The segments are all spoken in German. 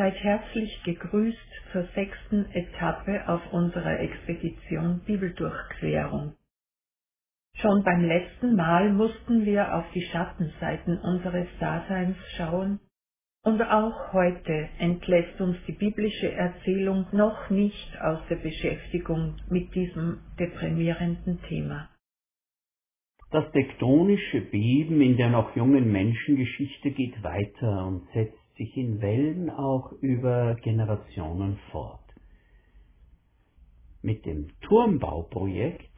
Seid herzlich gegrüßt zur sechsten Etappe auf unserer Expedition Bibeldurchquerung. Schon beim letzten Mal mussten wir auf die Schattenseiten unseres Daseins schauen, und auch heute entlässt uns die biblische Erzählung noch nicht aus der Beschäftigung mit diesem deprimierenden Thema. Das tektonische Beben in der noch jungen Menschengeschichte geht weiter und setzt sich in Wellen auch über Generationen fort. Mit dem Turmbauprojekt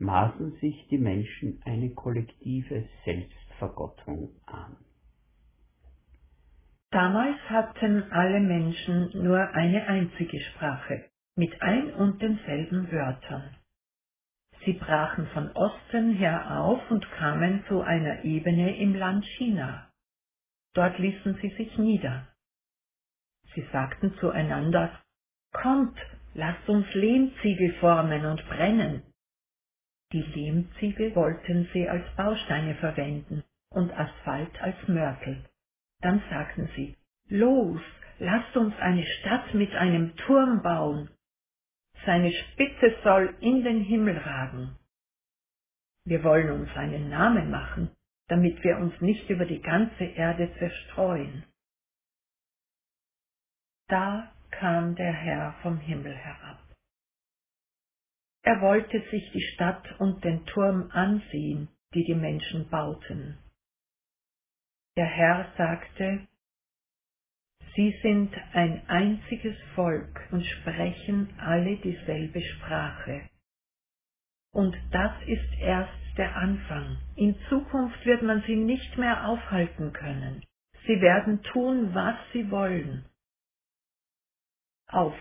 maßen sich die Menschen eine kollektive Selbstvergottung an. Damals hatten alle Menschen nur eine einzige Sprache mit ein und denselben Wörtern. Sie brachen von Osten her auf und kamen zu einer Ebene im Land China. Dort ließen sie sich nieder. Sie sagten zueinander, Kommt, lasst uns Lehmziegel formen und brennen. Die Lehmziegel wollten sie als Bausteine verwenden und Asphalt als Mörtel. Dann sagten sie, Los, lasst uns eine Stadt mit einem Turm bauen. Seine Spitze soll in den Himmel ragen. Wir wollen uns einen Namen machen, damit wir uns nicht über die ganze Erde zerstreuen. Da kam der Herr vom Himmel herab. Er wollte sich die Stadt und den Turm ansehen, die die Menschen bauten. Der Herr sagte, Sie sind ein einziges Volk und sprechen alle dieselbe Sprache. Und das ist erst der Anfang. In Zukunft wird man sie nicht mehr aufhalten können. Sie werden tun, was sie wollen. Auf,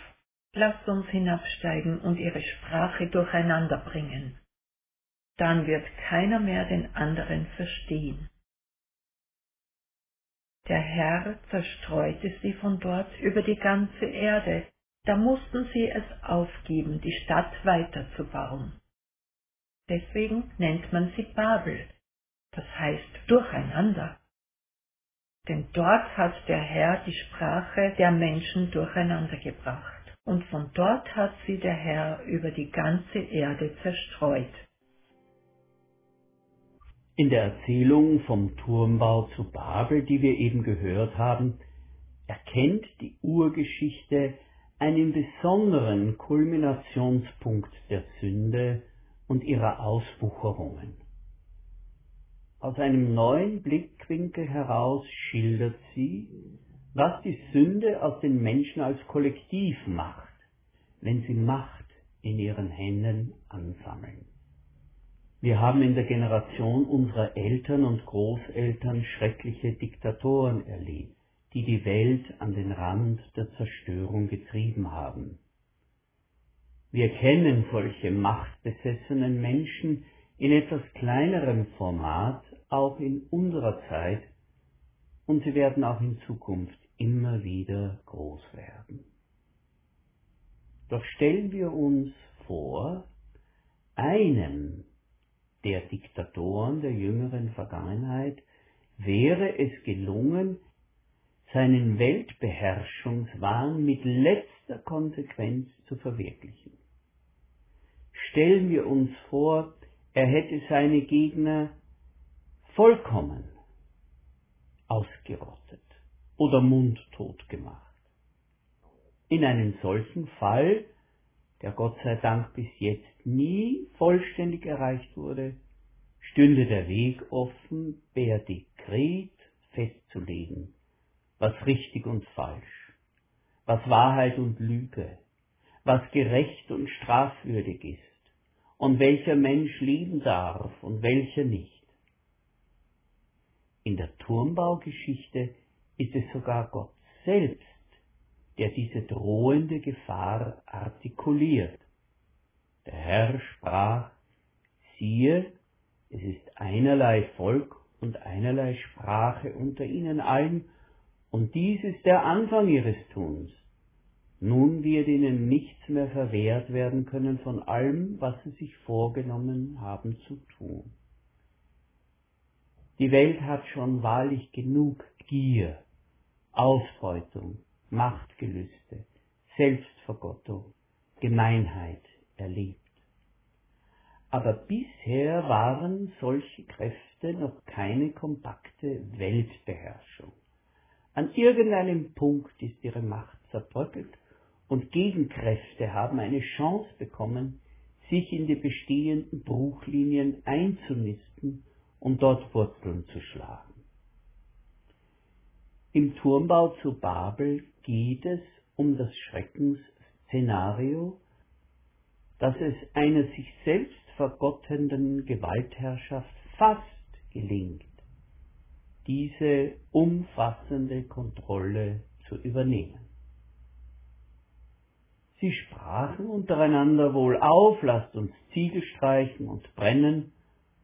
lasst uns hinabsteigen und ihre Sprache durcheinander bringen. Dann wird keiner mehr den anderen verstehen. Der Herr zerstreute sie von dort über die ganze Erde, da mussten sie es aufgeben, die Stadt weiterzubauen. Deswegen nennt man sie Babel, das heißt durcheinander. Denn dort hat der Herr die Sprache der Menschen durcheinander gebracht, und von dort hat sie der Herr über die ganze Erde zerstreut. In der Erzählung vom Turmbau zu Babel, die wir eben gehört haben, erkennt die Urgeschichte einen besonderen Kulminationspunkt der Sünde und ihrer Auswucherungen. Aus einem neuen Blickwinkel heraus schildert sie, was die Sünde aus den Menschen als Kollektiv macht, wenn sie Macht in ihren Händen ansammeln. Wir haben in der Generation unserer Eltern und Großeltern schreckliche Diktatoren erlebt, die die Welt an den Rand der Zerstörung getrieben haben. Wir kennen solche machtbesessenen Menschen in etwas kleinerem Format auch in unserer Zeit und sie werden auch in Zukunft immer wieder groß werden. Doch stellen wir uns vor, einem der Diktatoren der jüngeren Vergangenheit wäre es gelungen, seinen Weltbeherrschungswahn mit letzter Konsequenz zu verwirklichen. Stellen wir uns vor, er hätte seine Gegner vollkommen ausgerottet oder mundtot gemacht. In einem solchen Fall, der Gott sei Dank bis jetzt nie vollständig erreicht wurde, stünde der Weg offen, per Dekret festzulegen, was richtig und falsch, was Wahrheit und Lüge, was gerecht und strafwürdig ist, und welcher Mensch leben darf und welcher nicht. In der Turmbaugeschichte ist es sogar Gott selbst, der diese drohende Gefahr artikuliert. Der Herr sprach, siehe, es ist einerlei Volk und einerlei Sprache unter ihnen allen, und dies ist der Anfang ihres Tuns. Nun wird ihnen nichts mehr verwehrt werden können von allem, was sie sich vorgenommen haben zu tun. Die Welt hat schon wahrlich genug Gier, Ausbeutung, Machtgelüste, Selbstvergottung, Gemeinheit erlebt. Aber bisher waren solche Kräfte noch keine kompakte Weltbeherrschung. An irgendeinem Punkt ist ihre Macht zerbröckelt und Gegenkräfte haben eine Chance bekommen, sich in die bestehenden Bruchlinien einzunisten und dort Wurzeln zu schlagen. Im Turmbau zu Babel geht es um das Schreckensszenario, dass es einer sich selbst vergottenden Gewaltherrschaft fast gelingt, diese umfassende Kontrolle zu übernehmen. Sie sprachen untereinander wohl auf, lasst uns Ziegel streichen und brennen,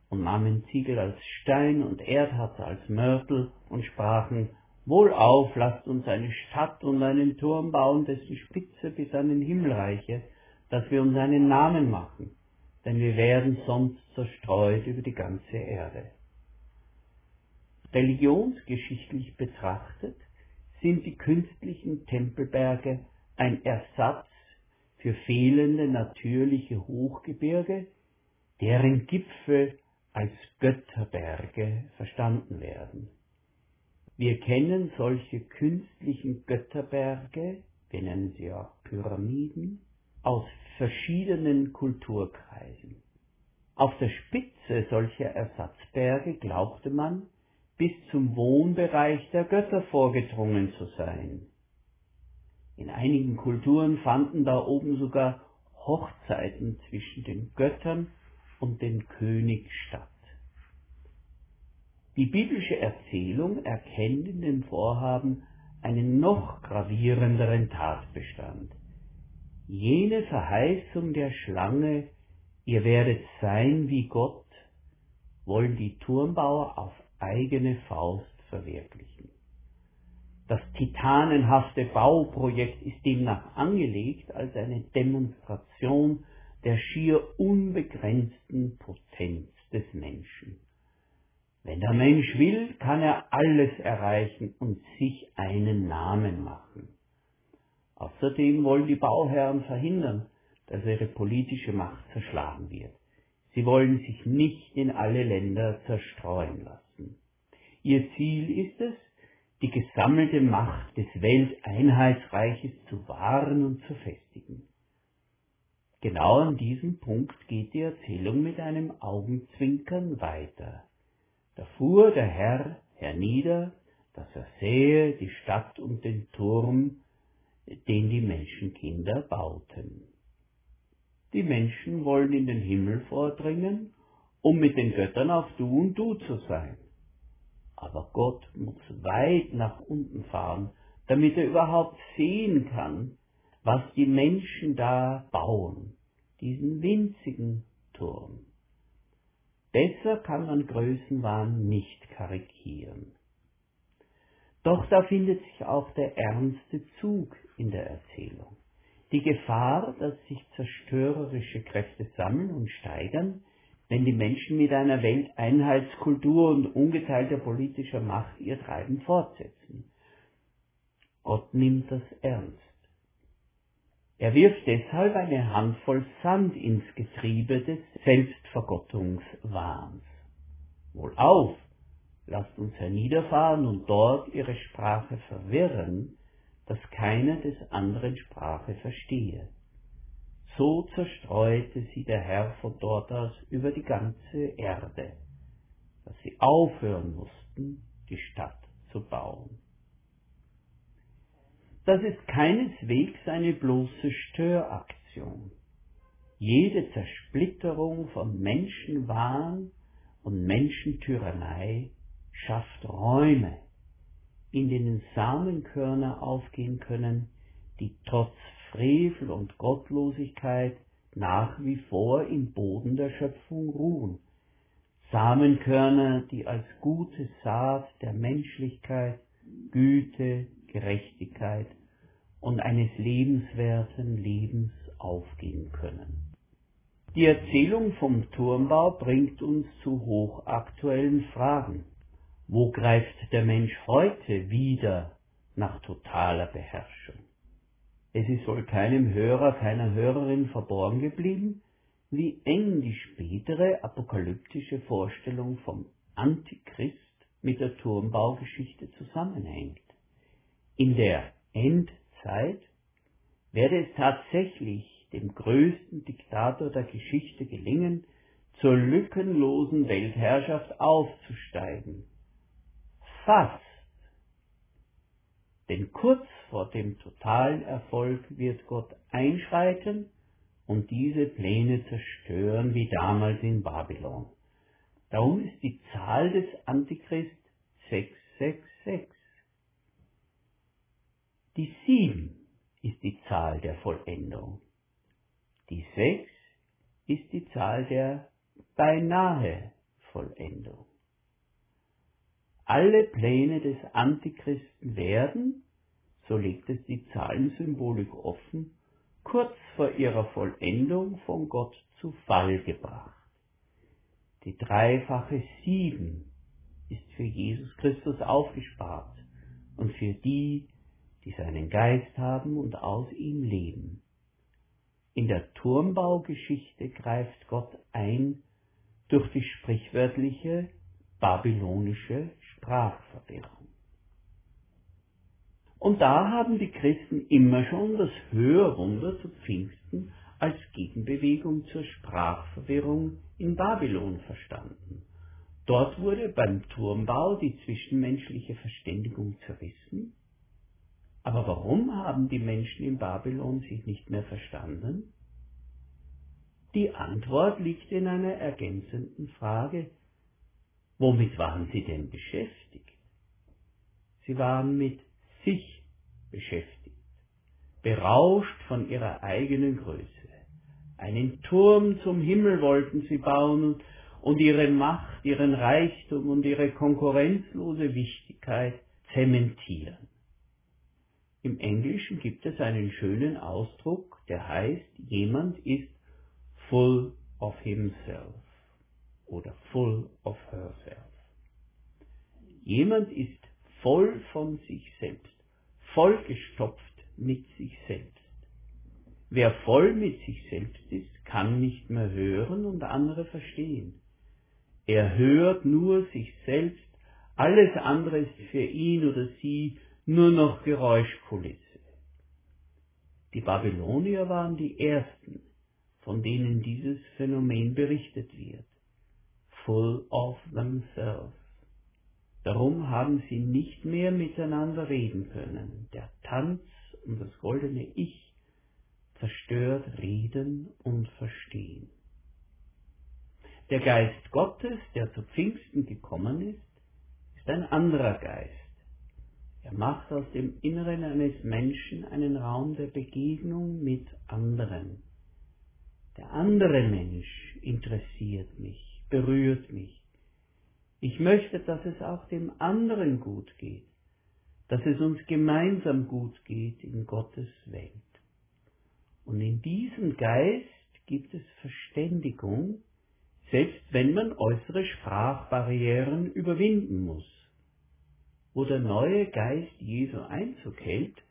und nahmen Ziegel als Stein und Erdharz als Mörtel und sprachen, wohl auf, lasst uns eine Stadt und einen Turm bauen, dessen Spitze bis an den Himmel reiche, dass wir uns einen Namen machen, denn wir werden sonst zerstreut über die ganze Erde. Religionsgeschichtlich betrachtet sind die künstlichen Tempelberge ein Ersatz für fehlende natürliche Hochgebirge, deren Gipfel als Götterberge verstanden werden. Wir kennen solche künstlichen Götterberge, wir nennen sie auch Pyramiden, aus verschiedenen Kulturkreisen. Auf der Spitze solcher Ersatzberge glaubte man, bis zum Wohnbereich der Götter vorgedrungen zu sein. In einigen Kulturen fanden da oben sogar Hochzeiten zwischen den Göttern und dem König statt. Die biblische Erzählung erkennt in dem Vorhaben einen noch gravierenderen Tatbestand. Jene Verheißung der Schlange, ihr werdet sein wie Gott, wollen die Turmbauer auf eigene Faust verwirklichen. Das titanenhafte Bauprojekt ist demnach angelegt als eine Demonstration der schier unbegrenzten Potenz des Menschen. Wenn der Mensch will, kann er alles erreichen und sich einen Namen machen. Außerdem wollen die Bauherren verhindern, dass ihre politische Macht zerschlagen wird. Sie wollen sich nicht in alle Länder zerstreuen lassen. Ihr Ziel ist es, die gesammelte Macht des Welteinheitsreiches zu wahren und zu festigen. Genau an diesem Punkt geht die Erzählung mit einem Augenzwinkern weiter. Da fuhr der Herr hernieder, dass er sähe die Stadt und den Turm, den die Menschenkinder bauten. Die Menschen wollen in den Himmel vordringen, um mit den Göttern auf Du und Du zu sein. Aber Gott muss weit nach unten fahren, damit er überhaupt sehen kann, was die Menschen da bauen, diesen winzigen Turm. Besser kann man Größenwahn nicht karikieren. Doch da findet sich auch der ernste Zug in der Erzählung. Die Gefahr, dass sich zerstörerische Kräfte sammeln und steigern, wenn die Menschen mit einer Welteinheitskultur und ungeteilter politischer Macht ihr Treiben fortsetzen. Gott nimmt das ernst. Er wirft deshalb eine Handvoll Sand ins Getriebe des Selbstvergottungswahns. Wohlauf, lasst uns herniederfahren und dort ihre Sprache verwirren, dass keiner des anderen Sprache verstehe. So zerstreute sie der Herr von dort aus über die ganze Erde, dass sie aufhören mussten, die Stadt zu bauen. Das ist keineswegs eine bloße Störaktion. Jede Zersplitterung von Menschenwahn und Menschentyrannei schafft Räume, in denen Samenkörner aufgehen können, die trotz Frevel und Gottlosigkeit nach wie vor im Boden der Schöpfung ruhen. Samenkörner, die als gute Saat der Menschlichkeit, Güte, Gerechtigkeit und eines lebenswerten Lebens aufgehen können. Die Erzählung vom Turmbau bringt uns zu hochaktuellen Fragen. Wo greift der Mensch heute wieder nach totaler Beherrschung. Es ist wohl keinem Hörer, keiner Hörerin verborgen geblieben, wie eng die spätere apokalyptische Vorstellung vom Antichrist mit der Turmbaugeschichte zusammenhängt. In der Endzeit werde es tatsächlich dem größten Diktator der Geschichte gelingen, zur lückenlosen Weltherrschaft aufzusteigen. Fast. Denn kurz vor dem totalen Erfolg wird Gott einschreiten und diese Pläne zerstören wie damals in Babylon. Darum ist die Zahl des Antichrist 666. Die sieben ist die Zahl der Vollendung. Die sechs ist die Zahl der beinahe Vollendung. Alle Pläne des Antichristen werden, so legt es die Zahlensymbolik offen, kurz vor ihrer Vollendung von Gott zu Fall gebracht. Die dreifache Sieben ist für Jesus Christus aufgespart und für die, die seinen Geist haben und aus ihm leben. In der Turmbaugeschichte greift Gott ein durch die sprichwörtliche babylonische Sprachverwirrung. Und da haben die Christen immer schon das Hörwunder zu Pfingsten als Gegenbewegung zur Sprachverwirrung in Babylon verstanden. Dort wurde beim Turmbau die zwischenmenschliche Verständigung zerrissen. Aber warum haben die Menschen in Babylon sich nicht mehr verstanden? Die Antwort liegt in einer ergänzenden Frage. Womit waren sie denn beschäftigt? Sie waren mit sich beschäftigt, berauscht von ihrer eigenen Größe. Einen Turm zum Himmel wollten sie bauen und ihre Macht, ihren Reichtum und ihre konkurrenzlose Wichtigkeit zementieren. Im Englischen gibt es einen schönen Ausdruck, der heißt, jemand ist full of himself oder full of herself. Jemand ist voll von sich selbst vollgestopft mit sich selbst. Wer voll mit sich selbst ist, kann nicht mehr hören und andere verstehen. Er hört nur sich selbst, alles andere ist für ihn oder sie nur noch Geräuschkulisse. Die Babylonier waren die ersten, von denen dieses Phänomen berichtet wird. Full of themselves. Darum haben sie nicht mehr miteinander reden können. Der Tanz um das goldene Ich zerstört Reden und Verstehen. Der Geist Gottes, der zu Pfingsten gekommen ist, ist ein anderer Geist. Er macht aus dem Inneren eines Menschen einen Raum der Begegnung mit anderen. Der andere Mensch interessiert mich, berührt mich, ich möchte, dass es auch dem anderen gut geht, dass es uns gemeinsam gut geht in Gottes Welt. Und in diesem Geist gibt es Verständigung, selbst wenn man äußere Sprachbarrieren überwinden muss. Wo der neue Geist Jesu Einzug hält,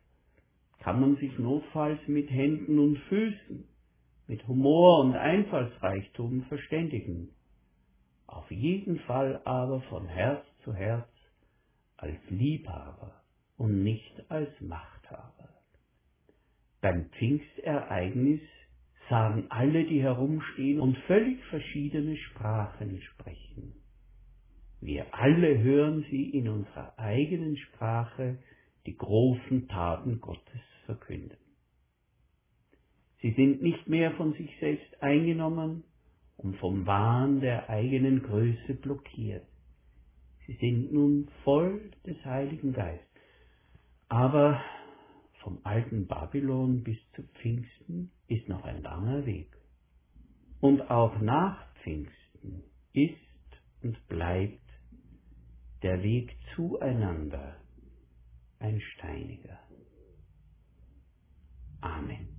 kann man sich notfalls mit Händen und Füßen, mit Humor und Einfallsreichtum verständigen auf jeden Fall aber von Herz zu Herz als Liebhaber und nicht als Machthaber. Beim Pfingstereignis sahen alle, die herumstehen und völlig verschiedene Sprachen sprechen. Wir alle hören sie in unserer eigenen Sprache die großen Taten Gottes verkünden. Sie sind nicht mehr von sich selbst eingenommen, und vom Wahn der eigenen Größe blockiert. Sie sind nun voll des Heiligen Geistes. Aber vom alten Babylon bis zu Pfingsten ist noch ein langer Weg. Und auch nach Pfingsten ist und bleibt der Weg zueinander ein steiniger. Amen.